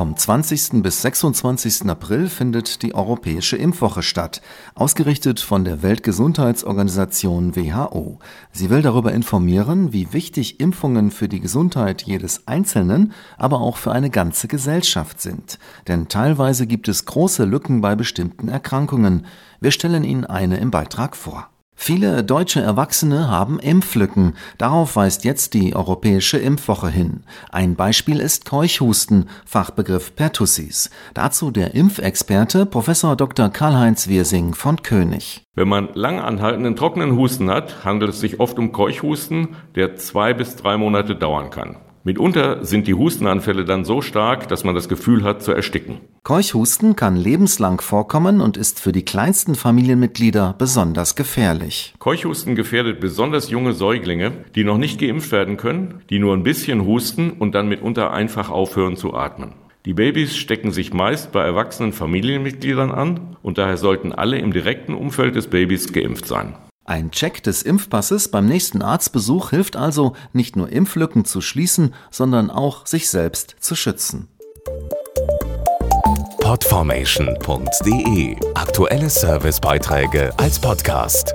Vom 20. bis 26. April findet die Europäische Impfwoche statt, ausgerichtet von der Weltgesundheitsorganisation WHO. Sie will darüber informieren, wie wichtig Impfungen für die Gesundheit jedes Einzelnen, aber auch für eine ganze Gesellschaft sind. Denn teilweise gibt es große Lücken bei bestimmten Erkrankungen. Wir stellen Ihnen eine im Beitrag vor. Viele deutsche Erwachsene haben Impflücken. Darauf weist jetzt die Europäische Impfwoche hin. Ein Beispiel ist Keuchhusten, Fachbegriff Pertussis. Dazu der Impfexperte Professor Dr. Karl-Heinz Wirsing von König. Wenn man lang anhaltenden trockenen Husten hat, handelt es sich oft um Keuchhusten, der zwei bis drei Monate dauern kann. Mitunter sind die Hustenanfälle dann so stark, dass man das Gefühl hat zu ersticken. Keuchhusten kann lebenslang vorkommen und ist für die kleinsten Familienmitglieder besonders gefährlich. Keuchhusten gefährdet besonders junge Säuglinge, die noch nicht geimpft werden können, die nur ein bisschen husten und dann mitunter einfach aufhören zu atmen. Die Babys stecken sich meist bei erwachsenen Familienmitgliedern an und daher sollten alle im direkten Umfeld des Babys geimpft sein. Ein Check des Impfpasses beim nächsten Arztbesuch hilft also, nicht nur Impflücken zu schließen, sondern auch sich selbst zu schützen. Podformation.de Aktuelle Servicebeiträge als Podcast.